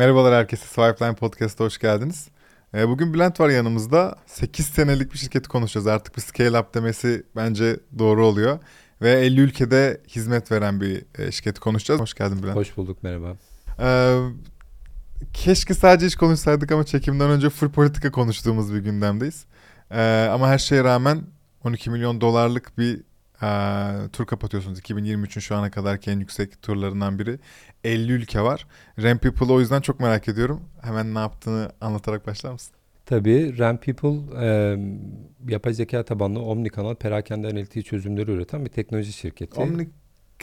Merhabalar herkese Swipeline Podcast'a hoş geldiniz. Ee, Bugün Bülent var yanımızda. 8 senelik bir şirketi konuşacağız. Artık bir scale up demesi bence doğru oluyor. Ve 50 ülkede hizmet veren bir e, şirketi konuşacağız. Hoş geldin Bülent. Hoş bulduk merhaba. Ee, keşke sadece iş konuşsaydık ama çekimden önce full politika konuştuğumuz bir gündemdeyiz. Ee, ama her şeye rağmen 12 milyon dolarlık bir e, tur kapatıyorsunuz. 2023'ün şu ana kadarki en yüksek turlarından biri. 50 ülke var. Ram People'ı o yüzden çok merak ediyorum. Hemen ne yaptığını anlatarak başlar mısın? Tabii RAM People e, yapay zeka tabanlı omnikanal perakende analitiği çözümleri üreten bir teknoloji şirketi. Omni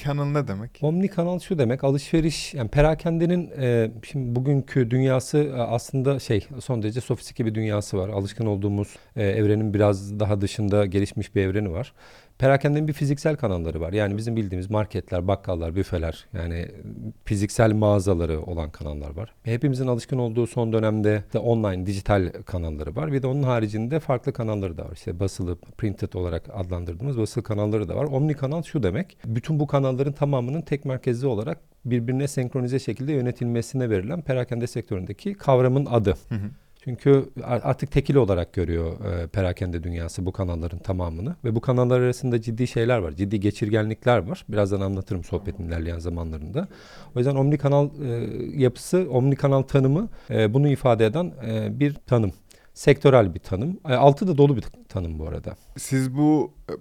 Canal ne demek? Omnikanal şu demek alışveriş yani perakendenin e, şimdi bugünkü dünyası e, aslında şey son derece sofistike bir dünyası var. Alışkın olduğumuz e, evrenin biraz daha dışında gelişmiş bir evreni var. Perakendenin bir fiziksel kanalları var. Yani bizim bildiğimiz marketler, bakkallar, büfeler yani fiziksel mağazaları olan kanallar var. Hepimizin alışkın olduğu son dönemde de online dijital kanalları var. Bir de onun haricinde farklı kanalları da var. İşte basılı, printed olarak adlandırdığımız basılı kanalları da var. Omni kanal şu demek. Bütün bu kanalların tamamının tek merkezli olarak birbirine senkronize şekilde yönetilmesine verilen perakende sektöründeki kavramın adı. Hı hı. Çünkü artık tekil olarak görüyor e, perakende dünyası bu kanalların tamamını ve bu kanallar arasında ciddi şeyler var. Ciddi geçirgenlikler var. Birazdan anlatırım sohbetin ilerleyen zamanlarında. O yüzden omni kanal e, yapısı, omni kanal tanımı e, bunu ifade eden e, bir tanım. Sektörel bir tanım. E, altı da dolu bir tanım bu arada. Siz bu e,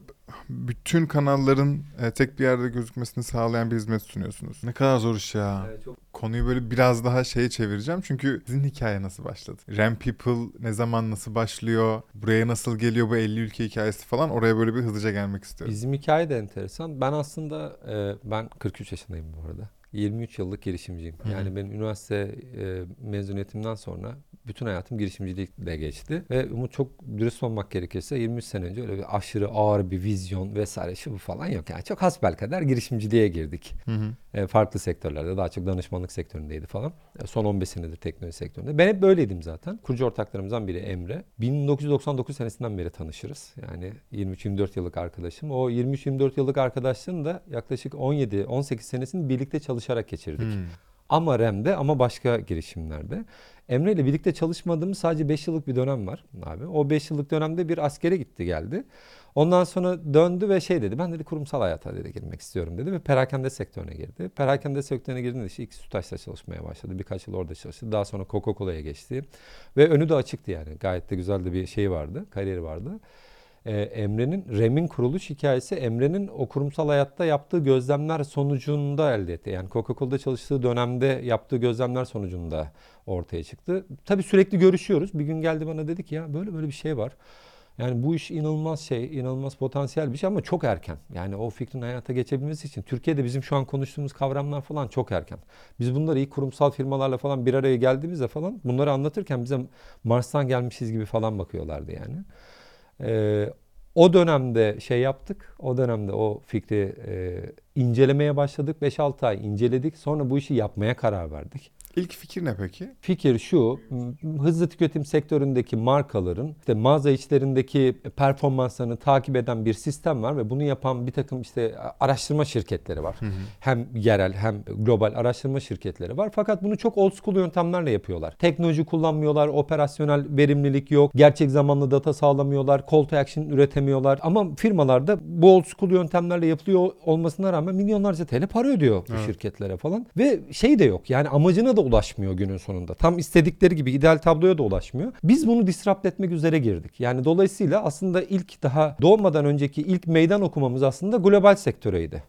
bütün kanalların e, tek bir yerde gözükmesini sağlayan bir hizmet sunuyorsunuz. Ne kadar zor iş ya. Evet, çok Konuyu böyle biraz daha şeye çevireceğim. Çünkü sizin hikaye nasıl başladı? Ram People ne zaman nasıl başlıyor? Buraya nasıl geliyor bu 50 ülke hikayesi falan? Oraya böyle bir hızlıca gelmek istiyorum. Bizim hikaye de enteresan. Ben aslında e, ben 43 yaşındayım bu arada. 23 yıllık girişimciyim. Hı hı. Yani benim üniversite e, mezuniyetimden sonra bütün hayatım girişimcilikle geçti. Ve Umut çok dürüst olmak gerekirse 23 sene önce öyle bir aşırı ağır bir vizyon vesaire şu bu falan yok. Yani çok hasbelkader girişimciliğe girdik. Hı hı. E, farklı sektörlerde daha çok danışmanlık sektöründeydi falan. E, son 15 senedir teknoloji sektöründe. Ben hep böyleydim zaten. Kurucu ortaklarımızdan biri Emre. 1999 senesinden beri tanışırız. Yani 23-24 yıllık arkadaşım. O 23-24 yıllık arkadaşlığın da yaklaşık 17-18 senesini birlikte çalışarak geçirdik. Hmm. Ama REM'de ama başka girişimlerde. Emre ile birlikte çalışmadığımız sadece 5 yıllık bir dönem var abi. O 5 yıllık dönemde bir askere gitti geldi. Ondan sonra döndü ve şey dedi. Ben dedi kurumsal hayata dedi girmek istiyorum dedi ve perakende sektörüne girdi. Perakende sektörüne girdiğinde işte ilk Sütaş'ta çalışmaya başladı. Birkaç yıl orada çalıştı. Daha sonra Coca-Cola'ya geçti. Ve önü de açıktı yani. Gayet de güzel de bir şey vardı. Kariyeri vardı. Ee, Emre'nin REM'in kuruluş hikayesi Emre'nin o kurumsal hayatta yaptığı gözlemler sonucunda elde etti. Yani Coca-Cola'da çalıştığı dönemde yaptığı gözlemler sonucunda ortaya çıktı. Tabii sürekli görüşüyoruz. Bir gün geldi bana dedi ki ya böyle böyle bir şey var. Yani bu iş inanılmaz şey, inanılmaz potansiyel bir şey ama çok erken. Yani o fikrin hayata geçebilmesi için Türkiye'de bizim şu an konuştuğumuz kavramlar falan çok erken. Biz bunları iyi kurumsal firmalarla falan bir araya geldiğimizde falan bunları anlatırken bize Mars'tan gelmişiz gibi falan bakıyorlardı yani. Ee, o dönemde şey yaptık. O dönemde o fikri e, incelemeye başladık. 5-6 ay inceledik. Sonra bu işi yapmaya karar verdik. İlk fikir ne peki? Fikir şu, hızlı tüketim sektöründeki markaların işte mağaza içlerindeki performanslarını takip eden bir sistem var ve bunu yapan bir takım işte araştırma şirketleri var. Hem yerel hem global araştırma şirketleri var. Fakat bunu çok old school yöntemlerle yapıyorlar. Teknoloji kullanmıyorlar, operasyonel verimlilik yok, gerçek zamanlı data sağlamıyorlar, call to action üretemiyorlar. Ama firmalarda bu old school yöntemlerle yapılıyor olmasına rağmen milyonlarca TL para ödüyor bu Evet. şirketlere falan. Ve şey de yok yani amacına da ulaşmıyor günün sonunda. Tam istedikleri gibi ideal tabloya da ulaşmıyor. Biz bunu disrupt etmek üzere girdik. Yani dolayısıyla aslında ilk daha doğmadan önceki ilk meydan okumamız aslında global sektöreydi.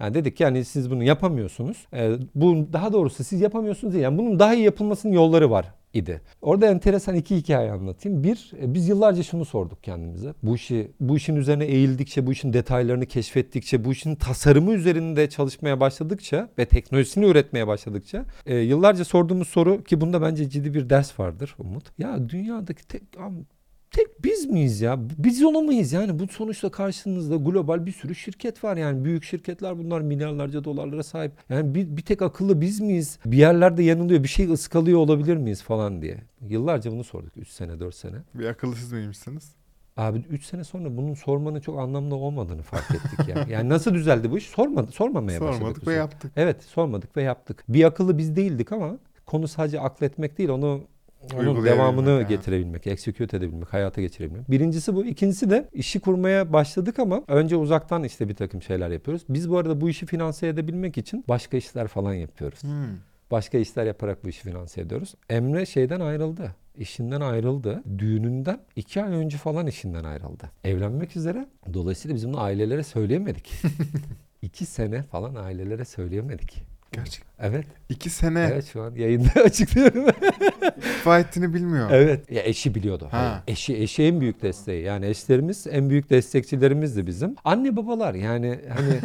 Yani dedik ki yani siz bunu yapamıyorsunuz. Ee, bu daha doğrusu siz yapamıyorsunuz değil. Yani bunun daha iyi yapılmasının yolları var idi. Orada enteresan iki hikaye anlatayım. Bir, e, biz yıllarca şunu sorduk kendimize. Bu işi, bu işin üzerine eğildikçe, bu işin detaylarını keşfettikçe, bu işin tasarımı üzerinde çalışmaya başladıkça ve teknolojisini üretmeye başladıkça e, yıllarca sorduğumuz soru ki bunda bence ciddi bir ders vardır Umut. Ya dünyadaki tek tek biz miyiz ya? Biz olamayız yani. Bu sonuçta karşınızda global bir sürü şirket var yani. Büyük şirketler bunlar milyarlarca dolarlara sahip. Yani bir, bir tek akıllı biz miyiz? Bir yerlerde yanılıyor, bir şey ıskalıyor olabilir miyiz falan diye. Yıllarca bunu sorduk. 3 sene, 4 sene. Bir akıllı siz miymişsiniz? Abi 3 sene sonra bunun sormanın çok anlamlı olmadığını fark ettik yani. Yani nasıl düzeldi bu iş? Sormadı, sormamaya başladık. Sormadık ve yaptık. Evet sormadık ve yaptık. Bir akıllı biz değildik ama konu sadece akletmek değil onu onun devamını evet. getirebilmek, execute edebilmek, hayata geçirebilmek. Birincisi bu. İkincisi de işi kurmaya başladık ama önce uzaktan işte bir takım şeyler yapıyoruz. Biz bu arada bu işi finanse edebilmek için başka işler falan yapıyoruz. Hmm. Başka işler yaparak bu işi finanse ediyoruz. Emre şeyden ayrıldı. İşinden ayrıldı. Düğününden iki ay önce falan işinden ayrıldı. Evlenmek üzere. Dolayısıyla biz bunu ailelere söyleyemedik. iki sene falan ailelere söyleyemedik. Gerçek. Evet. İki sene Evet şu an yayında açıklıyorum. fight'ini bilmiyor. evet. Ya eşi biliyordu. Ha. Hayır. Eşi eşi en büyük desteği. Yani eşlerimiz en büyük destekçilerimizdi bizim. Anne babalar yani hani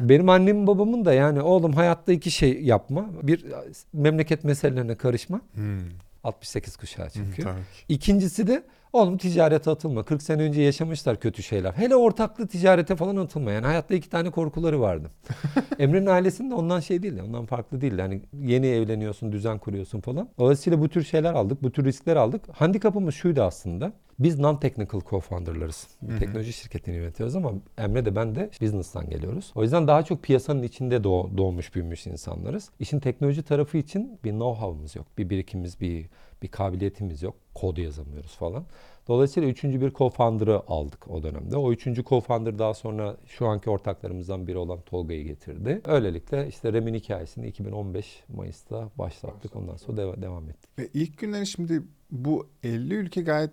benim annemin babamın da yani oğlum hayatta iki şey yapma. Bir memleket meselelerine karışma. Hmm. 68 kuşağı çünkü. Ki. İkincisi de oğlum ticarete atılma. 40 sene önce yaşamışlar kötü şeyler. Hele ortaklı ticarete falan atılma. Yani hayatta iki tane korkuları vardı. Emre'nin ailesinde ondan şey değil. Ondan farklı değil. Yani yeni evleniyorsun, düzen kuruyorsun falan. Dolayısıyla bu tür şeyler aldık. Bu tür riskler aldık. Handikapımız şuydu aslında. Biz non-technical co-founder'larız. Teknoloji şirketini yönetiyoruz ama Emre de ben de business'tan geliyoruz. O yüzden daha çok piyasanın içinde doğ- doğmuş büyümüş insanlarız. İşin teknoloji tarafı için bir know-how'ımız yok. Bir birikimimiz, bir bir kabiliyetimiz yok. Kod yazamıyoruz falan. Dolayısıyla üçüncü bir co-founder'ı aldık o dönemde. O üçüncü co-founder daha sonra şu anki ortaklarımızdan biri olan Tolga'yı getirdi. Öylelikle işte Rem'in hikayesini 2015 Mayıs'ta başlattık. Ondan sonra deva- devam ettik. Ve ilk günlerin şimdi bu 50 ülke gayet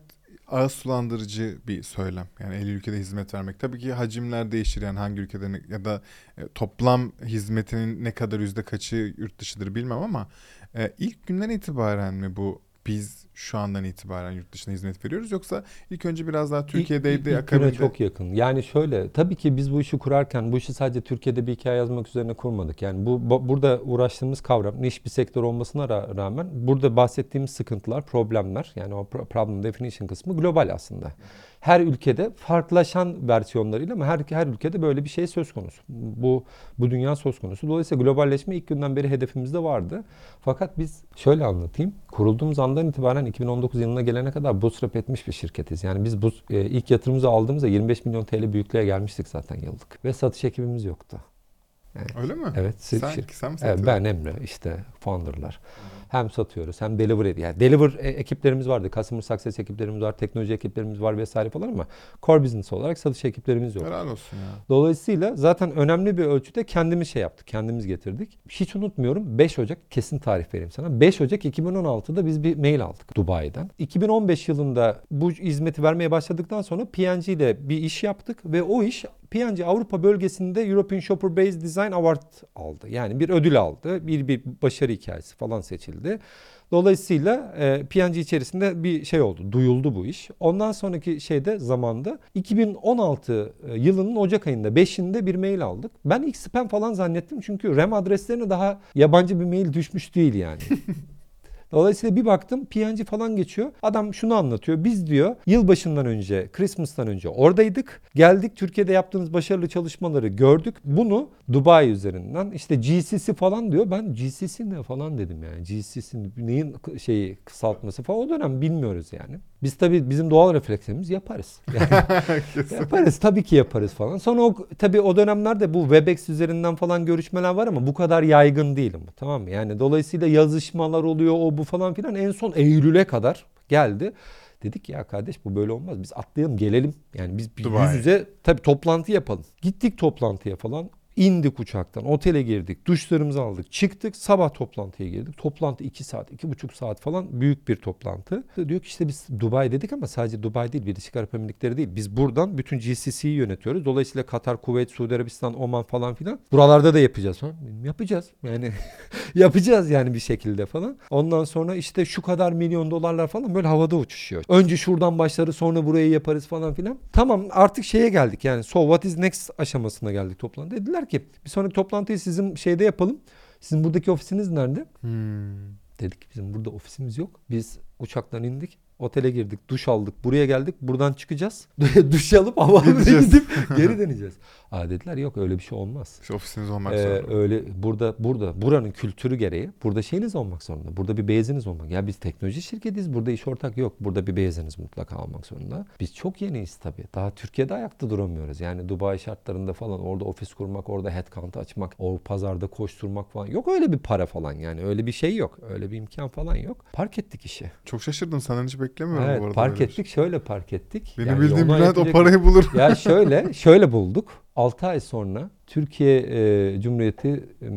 ağız sulandırıcı bir söylem. Yani 50 ülkede hizmet vermek. Tabii ki hacimler değişir yani hangi ülkede ne- ya da e, toplam hizmetinin ne kadar yüzde kaçı yurt dışıdır bilmem ama e, ilk günden itibaren mi bu biz şu andan itibaren yurt dışına hizmet veriyoruz yoksa ilk önce biraz daha Türkiye'deydi İlk, ilk, akabinde çok yakın. Yani şöyle tabii ki biz bu işi kurarken bu işi sadece Türkiye'de bir hikaye yazmak üzerine kurmadık. Yani bu bu- burada uğraştığımız kavram niş bir sektör olmasına ra- rağmen burada bahsettiğimiz sıkıntılar, problemler yani o pro- problem definition kısmı global aslında. Her ülkede farklılaşan versiyonlarıyla ama her her ülkede böyle bir şey söz konusu. Bu bu dünya söz konusu. Dolayısıyla globalleşme ilk günden beri hedefimizde vardı. Fakat biz şöyle anlatayım. Kurulduğumuz andan itibaren 2019 yılına gelene kadar bootstrap etmiş bir şirketiz. Yani biz bu e, ilk yatırımımızı aldığımızda 25 milyon TL büyüklüğe gelmiştik zaten yıllık. Ve satış ekibimiz yoktu. öyle mi? Evet. Sen, şir- sen mi Evet, satıyordun? ben Emre işte founder'lar. Hem satıyoruz hem deliver ediyor. Yani deliver e, ekiplerimiz vardı. Customer success ekiplerimiz var, teknoloji ekiplerimiz var vesaire falan ama core business olarak satış ekiplerimiz yok. Helal olsun ya. Dolayısıyla zaten önemli bir ölçüde kendimiz şey yaptık. Kendimiz getirdik. Hiç unutmuyorum 5 Ocak kesin tarih vereyim sana. 5 Ocak 2016'da biz bir mail aldık Dubai'den. 2015 yılında bu hizmeti vermeye başladıktan sonra P&G ile bir iş yaptık ve o iş P&G Avrupa bölgesinde European Shopper Based Design Award aldı. Yani bir ödül aldı. Bir, bir başarı hikayesi falan seçildi. Dolayısıyla e, P&G içerisinde bir şey oldu. Duyuldu bu iş. Ondan sonraki şeyde zamanda 2016 yılının Ocak ayında 5'inde bir mail aldık. Ben ilk spam falan zannettim çünkü RAM adreslerine daha yabancı bir mail düşmüş değil yani. Dolayısıyla bir baktım PNG falan geçiyor. Adam şunu anlatıyor. Biz diyor yılbaşından önce, Christmas'tan önce oradaydık. Geldik Türkiye'de yaptığınız başarılı çalışmaları gördük. Bunu Dubai üzerinden işte GCC falan diyor. Ben GCC ne falan dedim yani. GCC neyin şeyi kısaltması falan o dönem bilmiyoruz yani. Biz tabii bizim doğal refleksimiz yaparız. Yani yaparız tabii ki yaparız falan. Sonra o tabii o dönemlerde bu Webex üzerinden falan görüşmeler var ama bu kadar yaygın değil ama tamam mı? Yani dolayısıyla yazışmalar oluyor o bu falan filan en son Eylül'e kadar geldi. Dedik ya kardeş bu böyle olmaz. Biz atlayalım gelelim. Yani biz bir Dubai. yüz yüze tabii toplantı yapalım. Gittik toplantıya falan. İndik uçaktan, otele girdik, duşlarımızı aldık, çıktık, sabah toplantıya girdik. Toplantı 2 saat, iki buçuk saat falan büyük bir toplantı. Diyor ki işte biz Dubai dedik ama sadece Dubai değil, Birleşik Arap Emirlikleri değil. Biz buradan bütün GCC'yi yönetiyoruz. Dolayısıyla Katar, Kuveyt, Suudi Arabistan, Oman falan filan. Buralarda da yapacağız. Ha? Yapacağız. Yani yapacağız yani bir şekilde falan. Ondan sonra işte şu kadar milyon dolarlar falan böyle havada uçuşuyor. Önce şuradan başlarız sonra burayı yaparız falan filan. Tamam artık şeye geldik yani so what is next aşamasına geldik toplantı. Dediler ki bir sonraki toplantıyı sizin şeyde yapalım. Sizin buradaki ofisiniz nerede? Hmm. Dedik bizim burada ofisimiz yok. Biz Uçaktan indik. Otele girdik, duş aldık, buraya geldik. Buradan çıkacağız. duş alıp havaalanına gidip geri döneceğiz. Aa dediler yok öyle bir şey olmaz. İşte ofisiniz olmak Ee, zorunda. öyle burada burada buranın kültürü gereği burada şeyiniz olmak zorunda. Burada bir beyazınız olmak. Ya biz teknoloji şirketiyiz. Burada iş ortak yok. Burada bir beyazınız mutlaka olmak zorunda. Biz çok yeniyiz tabii. Daha Türkiye'de ayakta duramıyoruz. Yani Dubai şartlarında falan orada ofis kurmak, orada headcount açmak, o pazarda koşturmak falan. Yok öyle bir para falan yani. Öyle bir şey yok. Öyle bir imkan falan yok. Park ettik işi. Çok şaşırdım. Senden hiç beklemiyorum bu Evet arada. park ettik. Şöyle park ettik. şey. Benim Yani bildiğim Bülent o parayı bulur. ya şöyle, şöyle bulduk. 6 ay sonra Türkiye e, Cumhuriyeti e,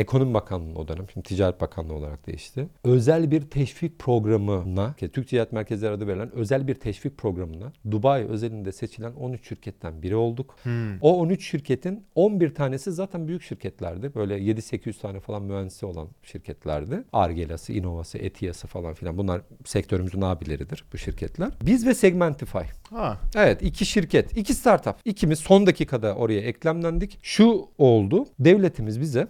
Ekonomi Bakanlığı o dönem, şimdi Ticaret Bakanlığı olarak değişti. Özel bir teşvik programına, Türk Ticaret Merkezleri adı verilen özel bir teşvik programına Dubai özelinde seçilen 13 şirketten biri olduk. Hmm. O 13 şirketin 11 tanesi zaten büyük şirketlerdi. Böyle 7-800 tane falan mühendisi olan şirketlerdi. Argelası, Innovası, Etiyası falan filan. Bunlar sektörümüzün abileridir bu şirketler. Biz ve Segmentify. Ha. Evet iki şirket, iki startup. İkimiz son dakikada oraya eklemlendik. Şu oldu. Devletimiz bize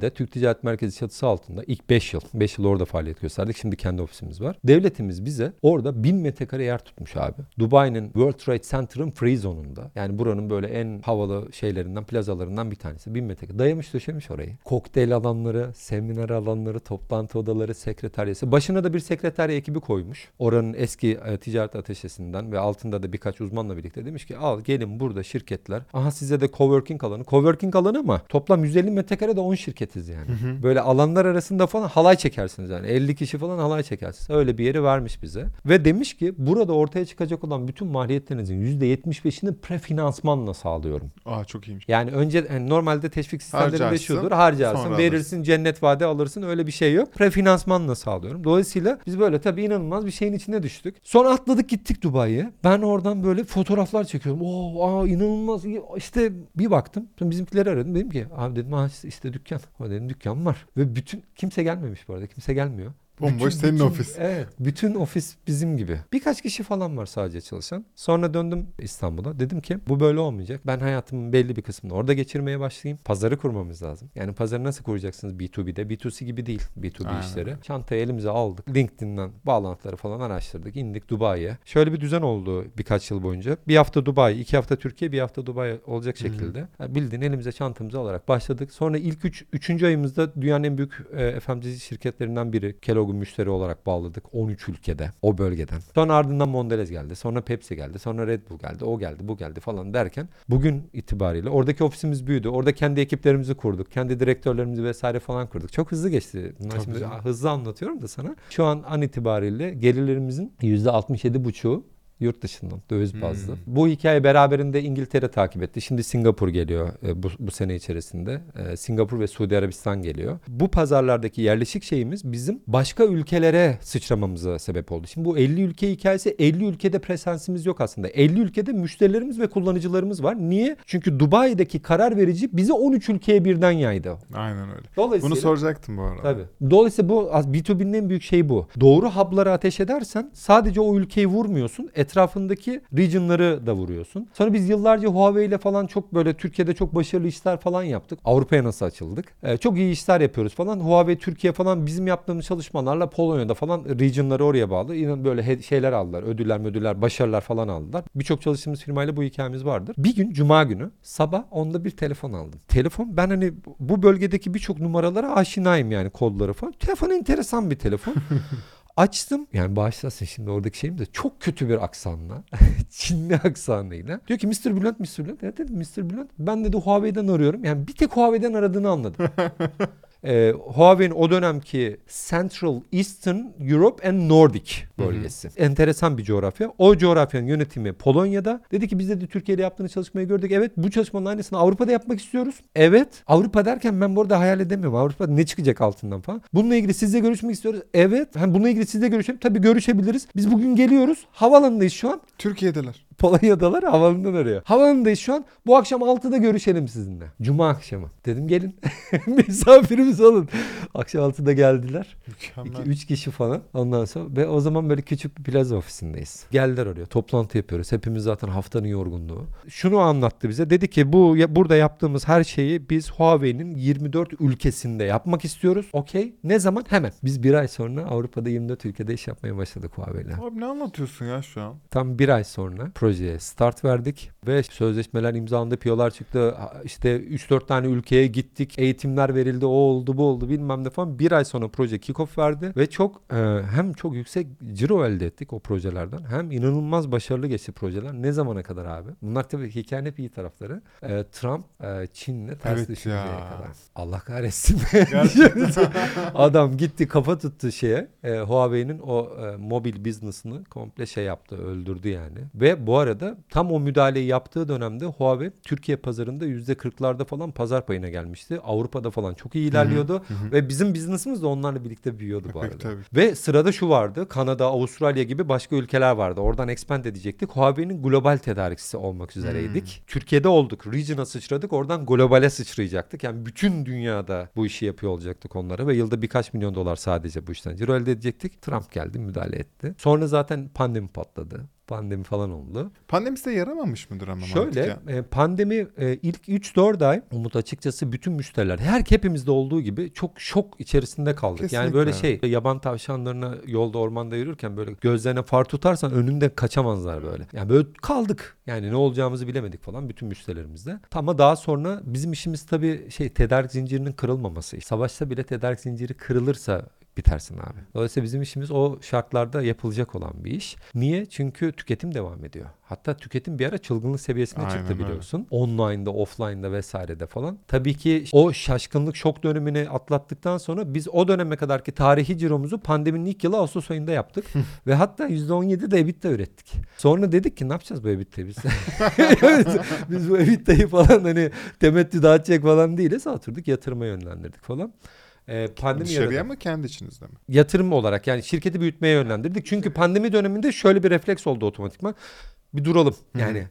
Dubai'de Türk Ticaret Merkezi çatısı altında ilk 5 yıl, 5 yıl orada faaliyet gösterdik. Şimdi kendi ofisimiz var. Devletimiz bize orada 1000 metrekare yer tutmuş abi. Dubai'nin World Trade Center'ın free zone'unda. Yani buranın böyle en havalı şeylerinden, plazalarından bir tanesi. 1000 metrekare. Dayamış döşemiş orayı. Kokteyl alanları, seminer alanları, toplantı odaları, sekreteriyesi. Başına da bir sekreterya ekibi koymuş. Oranın eski e, ticaret ateşesinden ve altında da birkaç uzmanla birlikte demiş ki al gelin burada şirketler. Aha size de coworking alanı. Coworking alanı ama toplam 150 metrekare de 10 şirketiz yani. Böyle alanlar arasında falan halay çekersiniz yani. 50 kişi falan halay çekersiniz. Öyle bir yeri vermiş bize. Ve demiş ki burada ortaya çıkacak olan bütün maliyetlerinizin %75'ini prefinansmanla sağlıyorum. Aa çok iyiymiş. Yani önce yani normalde teşvik sistemlerinde Harcarsın, şudur. Harcarsın, verirsin, cennet vade alırsın. Öyle bir şey yok. Prefinansmanla sağlıyorum. Dolayısıyla biz böyle tabii inanılmaz bir şeyin içine düştük. Sonra atladık gittik Dubai'ye. Ben oradan böyle fotoğraflar çekiyorum. Oo, aa, inanılmaz. İşte bir baktım. Bizimkileri aradım. Dedim ki abi dedim "Aa, işte dükkan. O dedim dükkan var. Ve bütün kimse gelmemiş bu arada. Kimse gelmiyor. Bomboş senin ofis. Evet. Bütün ofis bizim gibi. Birkaç kişi falan var sadece çalışan. Sonra döndüm İstanbul'a. Dedim ki bu böyle olmayacak. Ben hayatımın belli bir kısmını orada geçirmeye başlayayım. Pazarı kurmamız lazım. Yani pazarı nasıl kuracaksınız B2B'de? B2C gibi değil B2B Aynen. işleri. Çantayı elimize aldık. LinkedIn'den bağlantıları falan araştırdık. İndik Dubai'ye. Şöyle bir düzen oldu birkaç yıl boyunca. Bir hafta Dubai, iki hafta Türkiye, bir hafta Dubai olacak şekilde. Yani bildiğin elimize çantamızı alarak başladık. Sonra ilk üç, üçüncü ayımızda dünyanın en büyük e, FMCG şirketlerinden biri Kellogg'u müşteri olarak bağladık 13 ülkede o bölgeden. Sonra ardından Mondelez geldi. Sonra Pepsi geldi. Sonra Red Bull geldi. O geldi bu geldi falan derken bugün itibariyle oradaki ofisimiz büyüdü. Orada kendi ekiplerimizi kurduk. Kendi direktörlerimizi vesaire falan kurduk. Çok hızlı geçti. Bunlar Tabii şimdi canım. hızlı anlatıyorum da sana. Şu an an itibariyle gelirlerimizin %67,5'u yurt dışından döviz Hmm. bazlı. Bu hikaye beraberinde İngiltere takip etti. Şimdi Singapur geliyor e, bu, bu sene içerisinde. E, Singapur ve Suudi Arabistan geliyor. Bu pazarlardaki yerleşik şeyimiz bizim başka ülkelere sıçramamıza sebep oldu. Şimdi bu 50 ülke hikayesi 50 ülkede presensimiz yok aslında. 50 ülkede müşterilerimiz ve kullanıcılarımız var. Niye? Çünkü Dubai'deki karar verici bizi 13 ülkeye birden yaydı. Aynen öyle. Dolayısıyla Bunu soracaktım bu arada. Tabii. Dolayısıyla bu B2B'nin en büyük şeyi bu. Doğru hub'lara ateş edersen sadece o ülkeyi vurmuyorsun. Etrafındaki region'ları da vuruyorsun. Sonra biz yıllarca Huawei ile falan çok böyle Türkiye'de çok başarılı işler falan yaptık. Avrupa'ya nasıl açıldık? Ee, çok iyi işler yapıyoruz falan. Huawei Türkiye falan bizim yaptığımız çalışmalarla Polonya'da falan region'ları oraya bağlı. Yine böyle şeyler aldılar. Ödüller, ödüller, başarılar falan aldılar. Birçok çalıştığımız firmayla bu hikayemiz vardır. Bir gün cuma günü sabah onda bir telefon aldım. Telefon ben hani bu bölgedeki birçok numaralara aşinayım yani kodları falan. Telefon enteresan bir telefon. Açtım. Yani bağışlasın şimdi oradaki şeyim de çok kötü bir aksanla. Çinli aksanıyla. Diyor ki Mr. Bülent, Mr. Bülent. Evet dedim Mr. Bülent. Ben dedi Huawei'den arıyorum. Yani bir tek Huawei'den aradığını anladım. Ee, Huawei'nin o dönemki Central Eastern Europe and Nordic bölgesi. Enteresan bir coğrafya. O coğrafyanın yönetimi Polonya'da. Dedi ki biz de Türkiye'de yaptığını çalışmayı gördük. Evet bu çalışmanın aynısını Avrupa'da yapmak istiyoruz. Evet. Avrupa derken ben bu arada hayal edemiyorum. Avrupa ne çıkacak altından falan. Bununla ilgili sizle görüşmek istiyoruz. Evet. Hani bununla ilgili sizle görüşelim. Tabii görüşebiliriz. Biz bugün geliyoruz. Havalanındayız şu an. Türkiye'deler. Polonya'dalar havaalanından arıyor. Havaalanındayız şu an. Bu akşam 6'da görüşelim sizinle. Cuma akşamı. Dedim gelin. Misafirimiz olun. Akşam 6'da geldiler. Mükemmel. 2-3 kişi falan. Ondan sonra ve o zaman böyle küçük bir plaza ofisindeyiz. Geldiler oraya. Toplantı yapıyoruz. Hepimiz zaten haftanın yorgunluğu. Şunu anlattı bize. Dedi ki bu ya, burada yaptığımız her şeyi biz Huawei'nin 24 ülkesinde yapmak istiyoruz. Okey. Ne zaman? Hemen. Biz bir ay sonra Avrupa'da 24 ülkede iş yapmaya başladık Huawei'yle. Abi ne anlatıyorsun ya şu an? Tam bir ay sonra projeye start verdik ve sözleşmeler imzalandı, piyolar çıktı. İşte 3-4 tane ülkeye gittik, eğitimler verildi, o oldu, bu oldu bilmem ne falan. Bir ay sonra proje kick-off verdi ve çok e, hem çok yüksek ciro elde ettik o projelerden hem inanılmaz başarılı geçti projeler. Ne zamana kadar abi? Bunlar tabii hikayenin hep iyi tarafları. E, Trump e, Çin'le ters Evet düşünceye kadar. Allah kahretsin. Adam gitti kafa tuttu şeye. E, Huawei'nin o e, mobil business'ını komple şey yaptı, öldürdü yani. Ve bu arada tam o müdahaleyi yaptığı dönemde Huawei Türkiye pazarında %40'larda falan pazar payına gelmişti. Avrupa'da falan çok iyi ilerliyordu ve bizim business'ımız da onlarla birlikte büyüyordu bu arada. tabii. Ve sırada şu vardı. Kanada, Avustralya gibi başka ülkeler vardı. Oradan expand edecektik. Huawei'nin global tedarikçisi olmak üzereydik. Türkiye'de olduk. Region'a sıçradık. Oradan globale sıçrayacaktık. Yani bütün dünyada bu işi yapıyor olacaktık onlara ve yılda birkaç milyon dolar sadece bu işten ciro elde edecektik. Trump geldi, müdahale etti. Sonra zaten pandemi patladı. Pandemi falan oldu. Pandemi size yaramamış mıdır ama Şöyle mantıken? e, pandemi e, ilk 3-4 ay Umut açıkçası bütün müşteriler her hepimizde olduğu gibi çok şok içerisinde kaldık. Yani Kesinlikle. böyle şey yaban tavşanlarına yolda ormanda yürürken böyle gözlerine far tutarsan önünde kaçamazlar böyle. Yani böyle kaldık. Yani ne olacağımızı bilemedik falan bütün müşterilerimizde. Ama daha sonra bizim işimiz tabii şey tedarik zincirinin kırılmaması. Savaşta bile tedarik zinciri kırılırsa bitersin abi. Dolayısıyla bizim işimiz o şartlarda yapılacak olan bir iş. Niye? Çünkü tüketim devam ediyor. Hatta tüketim bir ara çılgınlık seviyesine Aynen çıktı öyle. biliyorsun. Online'da, offline'da vesairede falan. Tabii ki o şaşkınlık şok dönemini atlattıktan sonra biz o döneme kadarki tarihi ciromuzu pandeminin ilk yılı Ağustos ayında yaptık. Ve hatta %17 de EBITDA ürettik. Sonra dedik ki ne yapacağız bu EBITDA'yı biz? Biz bu EBITDA'yı falan hani temettü dağıtacak falan değiliz. Oturduk yatırıma yönlendirdik falan. Ee, pandemi Dışarıya yaradı mı kendi içinizde mi? yatırım olarak yani şirketi büyütmeye yönlendirdik. Çünkü pandemi döneminde şöyle bir refleks oldu otomatikman. Bir duralım. Yani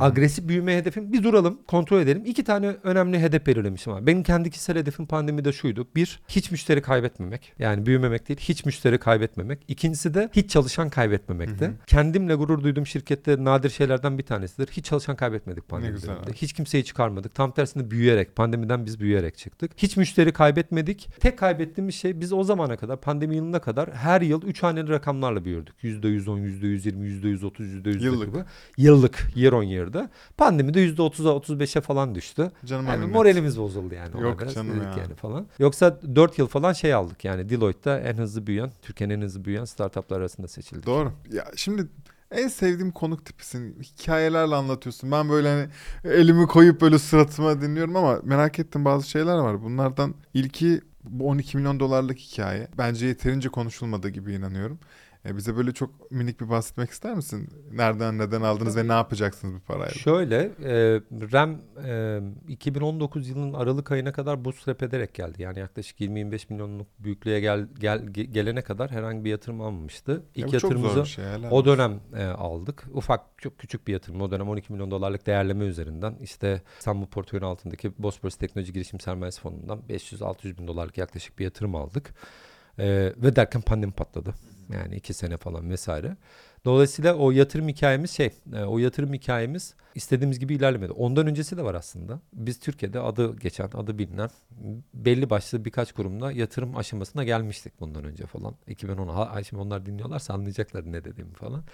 agresif büyüme hedefim bir duralım kontrol edelim. İki tane önemli hedef belirlemişim abi. Benim kendi kişisel hedefim pandemide şuydu. Bir hiç müşteri kaybetmemek. Yani büyümemek değil hiç müşteri kaybetmemek. İkincisi de hiç çalışan kaybetmemekti. Kendimle gurur duyduğum şirkette nadir şeylerden bir tanesidir. Hiç çalışan kaybetmedik pandemi güzel döneminde. abi. Hiç kimseyi çıkarmadık. Tam tersine büyüyerek pandemiden biz büyüyerek çıktık. Hiç müşteri kaybetmedik. Tek kaybettiğimiz şey biz o zamana kadar pandemi yılına kadar her yıl 3 haneli rakamlarla büyürdük. %110, %120, %130, %140 Yıllık. Gibi. Yıllık year on year'da. Pandemide %30'a 35'e falan düştü. Canım Yani moralimiz bozuldu yani. Yok biraz canım dedik ya. yani falan. Yoksa 4 yıl falan şey aldık yani Deloitte'da en hızlı büyüyen, Türkiye'nin en hızlı büyüyen startuplar arasında seçildik. Doğru. Ya şimdi en sevdiğim konuk tipisin. Hikayelerle anlatıyorsun. Ben böyle hani elimi koyup böyle suratıma dinliyorum ama merak ettiğim bazı şeyler var. Bunlardan ilki bu 12 milyon dolarlık hikaye. Bence yeterince konuşulmadığı gibi inanıyorum. E, bize böyle çok minik bir bahsetmek ister misin? Nereden neden aldınız ve ne yapacaksınız bu parayla? Şöyle e, RAM e, 2019 yılının Aralık ayına kadar bootstrap ederek geldi. Yani yaklaşık 20-25 milyonluk büyüklüğe gel, gel ge- gelene kadar herhangi bir yatırım almamıştı. İlk Ya yatırımımızı şey. o dönem e, aldık. Ufak çok küçük bir yatırım. O dönem 12 milyon dolarlık değerleme üzerinden işte İstanbul Portföy'ün altındaki Bosporus Teknoloji Girişim Sermayesi Fonu'ndan 500-600 bin dolarlık yaklaşık bir yatırım aldık. E, ve derken pandemi patladı. Yani iki sene falan vesaire. Dolayısıyla o yatırım hikayemiz şey, e, o yatırım hikayemiz istediğimiz gibi ilerlemedi. Ondan öncesi de var aslında. Biz Türkiye'de adı geçen, adı bilinen belli başlı birkaç kurumda yatırım aşamasına gelmiştik bundan önce falan. 2010 ha, şimdi onlar dinliyorlarsa anlayacaklar ne dediğimi falan.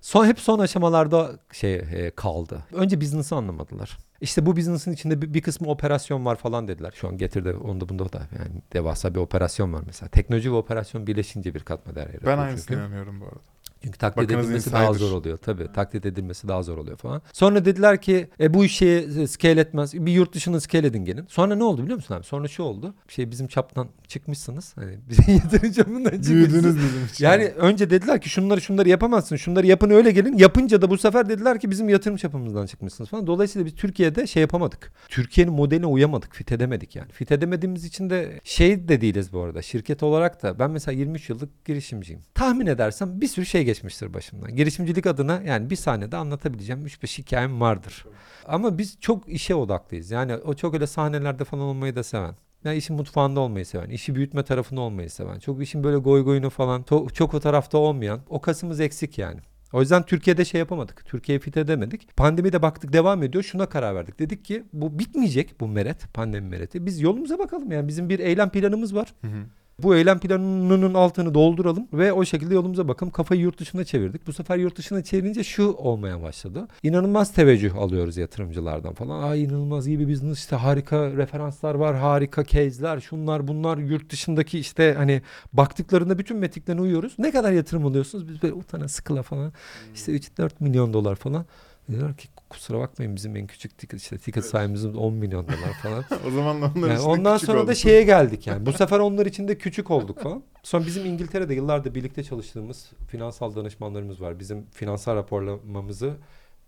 Son hep son aşamalarda şey e, kaldı. Önce business'ı anlamadılar. İşte bu business'ın içinde bir, kısmı operasyon var falan dediler. Şu an getirde onda bunda da yani devasa bir operasyon var mesela. Teknoloji ve operasyon birleşince bir katma değer. Ben aynısını çünkü. inanıyorum bu arada. Çünkü taklit Bakınız edilmesi daha insider. zor oluyor. Tabii taklit edilmesi daha zor oluyor falan. Sonra dediler ki e, bu işi e, scale etmez. Bir yurt dışını scale edin gelin. Sonra ne oldu biliyor musun abi? Sonra şu oldu. Şey bizim çaptan çıkmışsınız. Hani bizim yatırım çapından çıkmışsınız. Büyüdünüz bizim için. Yani önce dediler ki şunları şunları yapamazsın. Şunları yapın öyle gelin. Yapınca da bu sefer dediler ki bizim yatırım çapımızdan çıkmışsınız falan. Dolayısıyla biz Türkiye'de şey yapamadık. Türkiye'nin modeline uyamadık. Fit edemedik yani. Fit edemediğimiz için de şey de değiliz bu arada. Şirket olarak da ben mesela 23 yıllık girişimciyim. Tahmin edersem bir sürü şey geçmiştir başımdan. Girişimcilik adına yani bir sahnede anlatabileceğim 3-5 hikayem vardır. Ama biz çok işe odaklıyız. Yani o çok öyle sahnelerde falan olmayı da seven. Yani işin mutfağında olmayı seven, işi büyütme tarafında olmayı seven. Çok işin böyle goy goyunu falan çok, o tarafta olmayan. O kasımız eksik yani. O yüzden Türkiye'de şey yapamadık. Türkiye'ye fit edemedik. Pandemide baktık devam ediyor. Şuna karar verdik. Dedik ki bu bitmeyecek bu meret, pandemi mereti. Biz yolumuza bakalım yani. Bizim bir eylem planımız var. Hı hı. Bu eylem planının altını dolduralım ve o şekilde yolumuza bakalım. Kafayı yurt dışına çevirdik. Bu sefer yurt dışına çevirince şu olmaya başladı. İnanılmaz teveccüh alıyoruz yatırımcılardan falan. Ay inanılmaz iyi bir business işte harika referanslar var, harika case'ler, şunlar bunlar yurt dışındaki işte hani baktıklarında bütün metriklerine uyuyoruz. Ne kadar yatırım alıyorsunuz? Biz böyle utana sıkıla falan. İşte 3-4 milyon dolar falan. Diyorlar ki kusura bakmayın bizim en küçük ticket işte ticket Evet. sayımız 10 milyon dolar falan. o zaman da onlar Yani ondan sonra da oldu. şeye geldik yani. Bu sefer onlar için de küçük olduk falan. Sonra bizim İngiltere'de yıllardır birlikte çalıştığımız finansal danışmanlarımız var. Bizim finansal raporlamamızı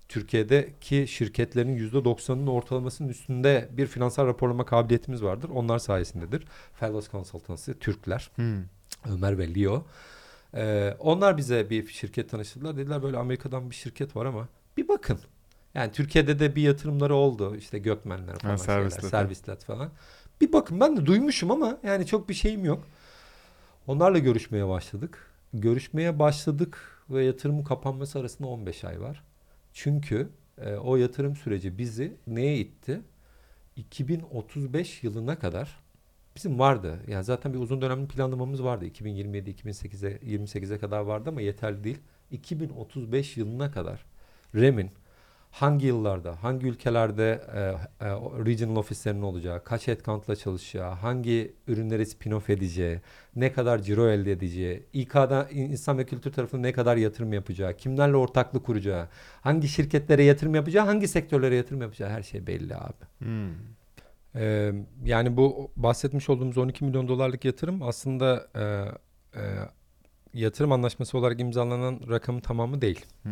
Türkiye'deki şirketlerin %90'ının ortalamasının üstünde bir finansal raporlama kabiliyetimiz vardır. Onlar sayesindedir. Fellows Consultancy, Türkler. Hı. Ömer ve Leo. Ee, onlar bize bir şirket tanıştırdılar. Dediler böyle Amerika'dan bir şirket var ama bir bakın. Yani Türkiye'de de bir yatırımları oldu. İşte Gökmenler falan Ha, şeyler, Servislet. servislet falan. Bir bakın ben de duymuşum ama yani çok bir şeyim yok. Onlarla görüşmeye başladık. Görüşmeye başladık ve yatırımın kapanması arasında 15 ay var. Çünkü e, o yatırım süreci bizi neye itti? 2035 yılına kadar bizim vardı. Yani zaten bir uzun dönemli planlamamız vardı. 2027 2028'e 28'e kadar vardı ama yeterli değil. 2035 yılına kadar REM'in hangi yıllarda, hangi ülkelerde e, e, regional ofislerinin olacağı, kaç headcount'la çalışacağı, hangi ürünleri spin-off edeceği, ne kadar ciro elde edeceği, İK'da insan ve kültür tarafında ne kadar yatırım yapacağı, kimlerle ortaklık kuracağı, hangi şirketlere yatırım yapacağı, hangi sektörlere yatırım yapacağı her şey belli abi. Hı. Ee, yani bu bahsetmiş olduğumuz 12 milyon dolarlık yatırım aslında e, e, yatırım anlaşması olarak imzalanan rakamın tamamı değil. Hı.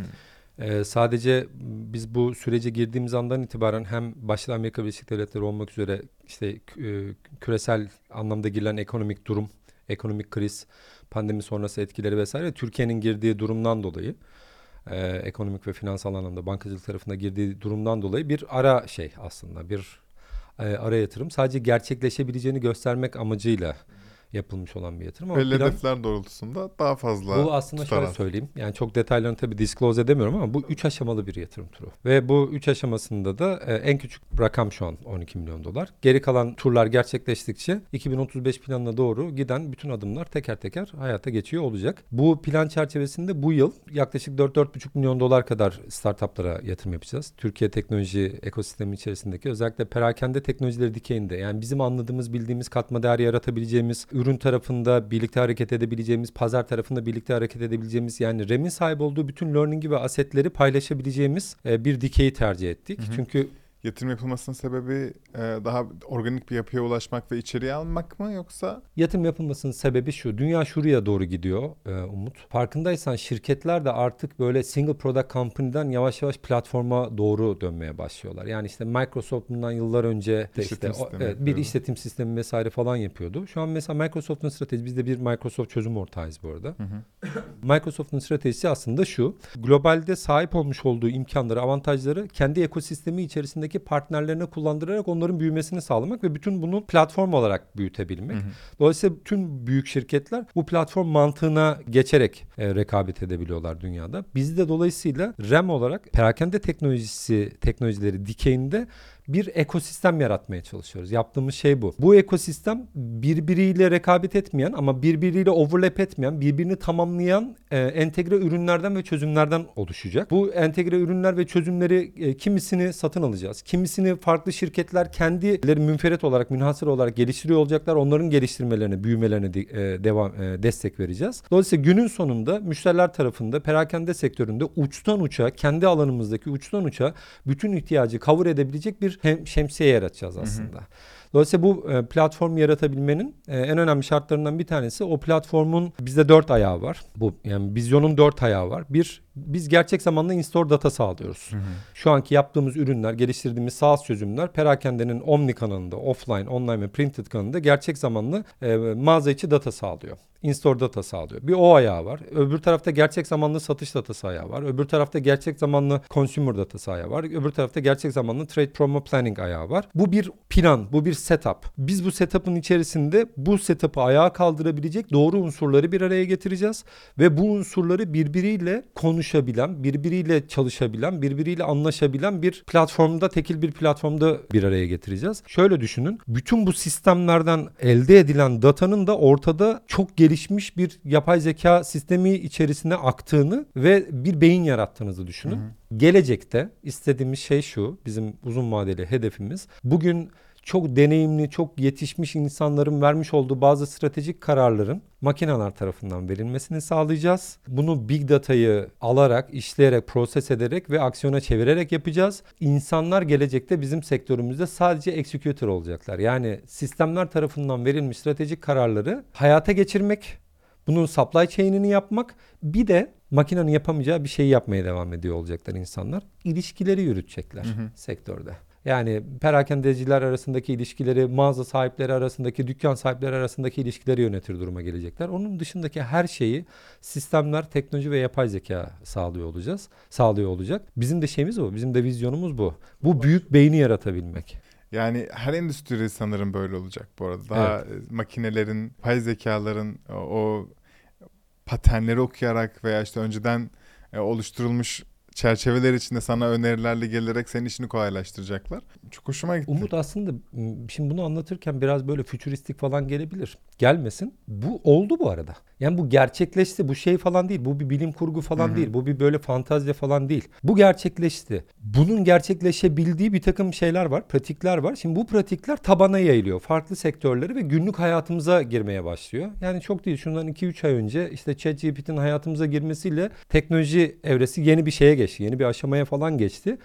Ee, sadece biz bu sürece girdiğimiz andan itibaren hem başta Amerika Birleşik Devletleri olmak üzere işte e, küresel anlamda girilen ekonomik durum, ekonomik kriz, pandemi sonrası etkileri vesaire Türkiye'nin girdiği durumdan dolayı e, ekonomik ve finansal anlamda bankacılık tarafında girdiği durumdan dolayı bir ara şey aslında bir e, ara yatırım. Sadece gerçekleşebileceğini göstermek amacıyla yapılmış olan bir yatırım. Ama Belli plan- hedefler doğrultusunda daha fazla bu aslında tutar şöyle söyleyeyim. Yani çok detaylarını tabii disclose edemiyorum ama bu üç aşamalı bir yatırım turu. Ve bu üç aşamasında da e, en küçük rakam şu an 12 milyon dolar. Geri kalan turlar gerçekleştikçe 2035 planına doğru giden bütün adımlar teker teker hayata geçiyor olacak. Bu plan çerçevesinde bu yıl yaklaşık 4-4,5 milyon dolar kadar startuplara yatırım yapacağız. Türkiye teknoloji ekosistemi içerisindeki özellikle perakende teknolojileri dikeyinde yani bizim anladığımız bildiğimiz katma değer yaratabileceğimiz ürün tarafında birlikte hareket edebileceğimiz, pazar tarafında birlikte hareket edebileceğimiz yani REM'in sahip olduğu bütün learning'i ve asetleri paylaşabileceğimiz e, bir dikeyi tercih ettik. Hı hı. Çünkü Yatırım yapılmasının sebebi e, daha organik bir yapıya ulaşmak ve içeriye almak mı yoksa Yatırım yapılmasının sebebi şu. Dünya şuraya doğru gidiyor e, Umut. Farkındaysan şirketler de artık böyle single product company'den yavaş yavaş platforma doğru dönmeye başlıyorlar. Yani işte Microsoft bundan yıllar önce İşletim işte o- evet, bir işletim sistemi vesaire falan yapıyordu. Şu an mesela Microsoft'un stratejisi biz de bir Microsoft çözüm ortağıyız bu arada. Hı hı. Microsoft'un stratejisi aslında şu. Globalde sahip olmuş olduğu imkanları, avantajları kendi ekosistemi içerisindeki partnerlerine kullandırarak onların büyümesini sağlamak ve bütün bunu platform olarak büyütebilmek. Hı hı. Dolayısıyla tüm büyük şirketler bu platform mantığına geçerek e, rekabet edebiliyorlar dünyada. Biz de dolayısıyla REM olarak perakende teknolojisi teknolojileri dikeyinde bir ekosistem yaratmaya çalışıyoruz. Yaptığımız şey bu. Bu ekosistem birbiriyle rekabet etmeyen ama birbiriyle overlap etmeyen, birbirini tamamlayan e, entegre ürünlerden ve çözümlerden oluşacak. Bu entegre ürünler ve çözümleri e, kimisini satın alacağız. Kimisini farklı şirketler kendileri münferit olarak, münhasır olarak geliştiriyor olacaklar. Onların geliştirmelerine, büyümelerine de- e, devam e, destek vereceğiz. Dolayısıyla günün sonunda müşteriler tarafında perakende sektöründe uçtan uça, kendi alanımızdaki uçtan uça bütün ihtiyacı cover edebilecek bir hem şemsiye yaratacağız aslında. Dolayısıyla bu e, platform yaratabilmenin e, en önemli şartlarından bir tanesi o platformun bizde dört ayağı var. Bu yani vizyonun dört ayağı var. Bir biz gerçek zamanlı in-store data sağlıyoruz. Hı hı. Şu anki yaptığımız ürünler, geliştirdiğimiz SaaS çözümler perakendenin omni kanalında, offline, online ve printed kanalında gerçek zamanlı e, mağaza içi data sağlıyor. İn-store data sağlıyor. Bir o ayağı var. Öbür tarafta gerçek zamanlı satış datası ayağı var. Öbür tarafta gerçek zamanlı consumer datası ayağı var. Öbür tarafta gerçek zamanlı trade promo planning ayağı var. Bu bir plan, bu bir setup. Biz bu setup'ın içerisinde bu setup'ı ayağa kaldırabilecek doğru unsurları bir araya getireceğiz ve bu unsurları birbiriyle konuşabilen, birbiriyle çalışabilen, birbiriyle anlaşabilen bir platformda, tekil bir platformda bir araya getireceğiz. Şöyle düşünün. Bütün bu sistemlerden elde edilen datanın da ortada çok gelişmiş bir yapay zeka sistemi içerisine aktığını ve bir beyin yarattığınızı düşünün. Gelecekte istediğimiz şey şu, bizim uzun vadeli hedefimiz. Bugün çok deneyimli, çok yetişmiş insanların vermiş olduğu bazı stratejik kararların makineler tarafından verilmesini sağlayacağız. Bunu big data'yı alarak, işleyerek, proses ederek ve aksiyona çevirerek yapacağız. İnsanlar gelecekte bizim sektörümüzde sadece executor olacaklar. Yani sistemler tarafından verilmiş stratejik kararları hayata geçirmek, bunun supply chain'ini yapmak, bir de makinenin yapamayacağı bir şeyi yapmaya devam ediyor olacaklar insanlar. İlişkileri yürütecekler sektörde. Yani perakendeciler arasındaki ilişkileri, mağaza sahipleri arasındaki, dükkan sahipleri arasındaki ilişkileri yönetir duruma gelecekler. Onun dışındaki her şeyi sistemler, teknoloji ve yapay zeka sağlıyor olacağız. Sağlıyor olacak. Bizim de şeyimiz bu. Bizim de vizyonumuz bu. Bu büyük beyni yaratabilmek. Yani her endüstri sanırım böyle olacak bu arada. Daha e, makinelerin, pay zekaların o, paternleri okuyarak veya işte önceden e, oluşturulmuş çerçeveler içinde sana önerilerle gelerek senin işini kolaylaştıracaklar. Çok hoşuma gitti. Umut aslında şimdi bunu anlatırken biraz böyle fütüristik falan gelebilir. Gelmesin. Bu oldu bu arada. Yani bu gerçekleşti. Bu şey falan değil. Bu bir bilim kurgu falan Hı hı. değil. Bu bir böyle fantazya falan değil. Bu gerçekleşti. Bunun gerçekleşebildiği bir takım şeyler var. Pratikler var. Şimdi bu pratikler tabana yayılıyor. Farklı sektörlere ve günlük hayatımıza girmeye başlıyor. Yani çok değil. Şundan 2-3 ay önce işte ChatGPT'nin hayatımıza girmesiyle teknoloji evresi yeni bir şeye geçti. Yeni bir aşamaya falan geçti.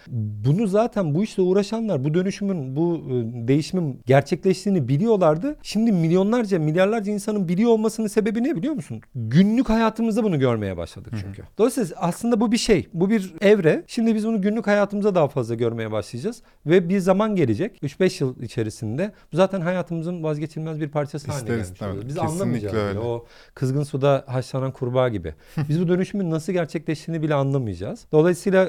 Bunu zaten bu işle uğraşanlar bu dönüşümün, bu e, değişimin gerçekleştiğini biliyorlardı. Şimdi milyonlarca, milyarlarca insanın biliyor olmasının sebebi ne biliyor musun? Günlük hayatımızda bunu görmeye başladık çünkü. Dolayısıyla aslında bu bir şey. Bu bir evre. Şimdi biz bunu günlük hayatımızda daha fazla görmeye başlayacağız. Ve bir zaman gelecek. 3-5 yıl içerisinde bu zaten hayatımızın vazgeçilmez bir parçası haline gelmiş tabii. Biz Kesinlikle anlamayacağız öyle. O kızgın suda haşlanan kurbağa gibi. Biz bu dönüşümün nasıl gerçekleştiğini bile anlamayacağız. Dolayısıyla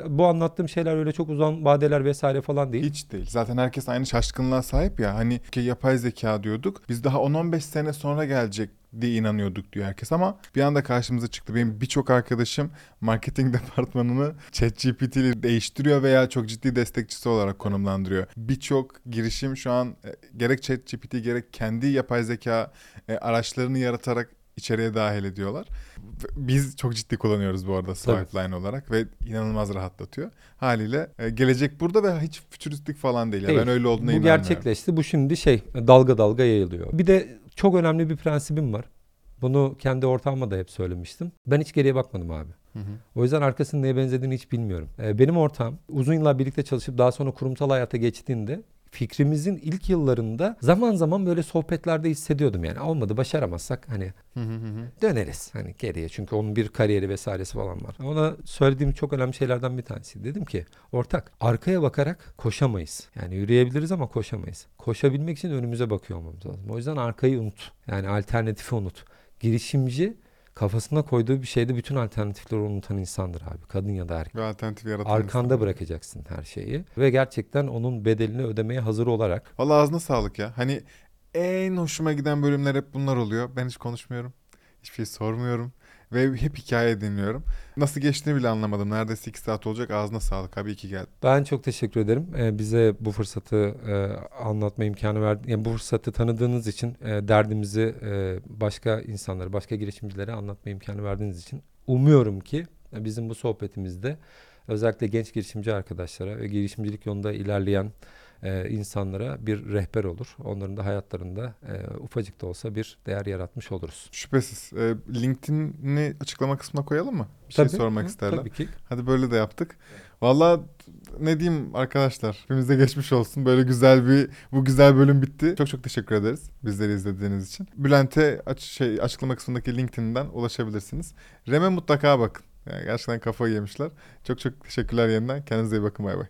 bu anlattığım şeyler öyle çok uzun vadeler vesaire falan değil. Hiç değil. Zaten herkes aynı şaşkınlığa sahip ya. Hani yapay zeka diyorduk. Biz daha 10-15 sene sonra gelecek diye inanıyorduk diyor herkes ama bir anda karşımıza çıktı. Benim birçok arkadaşım marketing departmanını ChatGPT ile değiştiriyor veya çok ciddi destekçisi olarak konumlandırıyor. Birçok girişim şu an e, gerek ChatGPT gerek kendi yapay zeka e, araçlarını yaratarak içeriye dahil ediyorlar. Biz çok ciddi kullanıyoruz bu arada Swipeline olarak ve inanılmaz rahatlatıyor. Haliyle e, gelecek burada ve hiç fütüristik falan değil. Değil. Ben öyle olduğuna Bu inanmıyorum. gerçekleşti. Bu şimdi şey dalga dalga yayılıyor. Bir de çok önemli bir prensibim var. Bunu kendi ortağıma da hep söylemiştim. Ben hiç geriye bakmadım abi. Hı hı. O yüzden arkasının neye benzediğini hiç bilmiyorum. Ee, benim ortağım uzun yıllar birlikte çalışıp daha sonra kurumsal hayata geçtiğinde fikrimizin ilk yıllarında zaman zaman böyle sohbetlerde hissediyordum yani olmadı başaramazsak hani döneriz hani geriye çünkü onun bir kariyeri vesairesi falan var. Ona söylediğim çok önemli şeylerden bir tanesi. Dedim ki ortak arkaya bakarak koşamayız. Yani yürüyebiliriz ama koşamayız. Koşabilmek için önümüze bakıyor olmamız lazım. O yüzden arkayı unut. Yani alternatifi unut. Girişimci kafasına koyduğu bir şeyde bütün alternatifleri unutan insandır abi. Kadın ya da erkek. Ve alternatif yaratan Arkanda insan. bırakacaksın her şeyi ve gerçekten onun bedelini ödemeye hazır olarak Valla ağzına sağlık ya. Hani en hoşuma giden bölümler hep bunlar oluyor. Ben hiç konuşmuyorum. Hiçbir şey sormuyorum. Ve hep hikaye dinliyorum. Nasıl geçtiğini bile anlamadım. Neredeyse iki saat olacak. Ağzına sağlık abi. iyi ki geldin. Ben çok teşekkür ederim. Ee, bize bu fırsatı e, anlatma imkanı verdi. Yani bu fırsatı tanıdığınız için, e, derdimizi e, başka insanlara, başka girişimcilere anlatma imkanı verdiğiniz için umuyorum ki e, bizim bu sohbetimizde özellikle genç girişimci arkadaşlara ve girişimcilik yolunda ilerleyen e, insanlara bir rehber olur. Onların da hayatlarında e, ufacık da olsa bir değer yaratmış oluruz. Şüphesiz. Ee, LinkedIn'i açıklama kısmına koyalım mı? Bir şey sormak Hı, isterler. Tabii ki. Hadi böyle de yaptık. Valla ne diyeyim arkadaşlar. Hepimize geçmiş olsun. Böyle güzel bir bu güzel bölüm bitti. Çok çok teşekkür ederiz bizleri izlediğiniz için. Bülent'e aç, şey açıklama kısmındaki LinkedIn'den ulaşabilirsiniz. Rem'e mutlaka bakın. Yani gerçekten kafayı yemişler. Çok çok teşekkürler yeniden. Kendinize iyi bakın. Bay bay.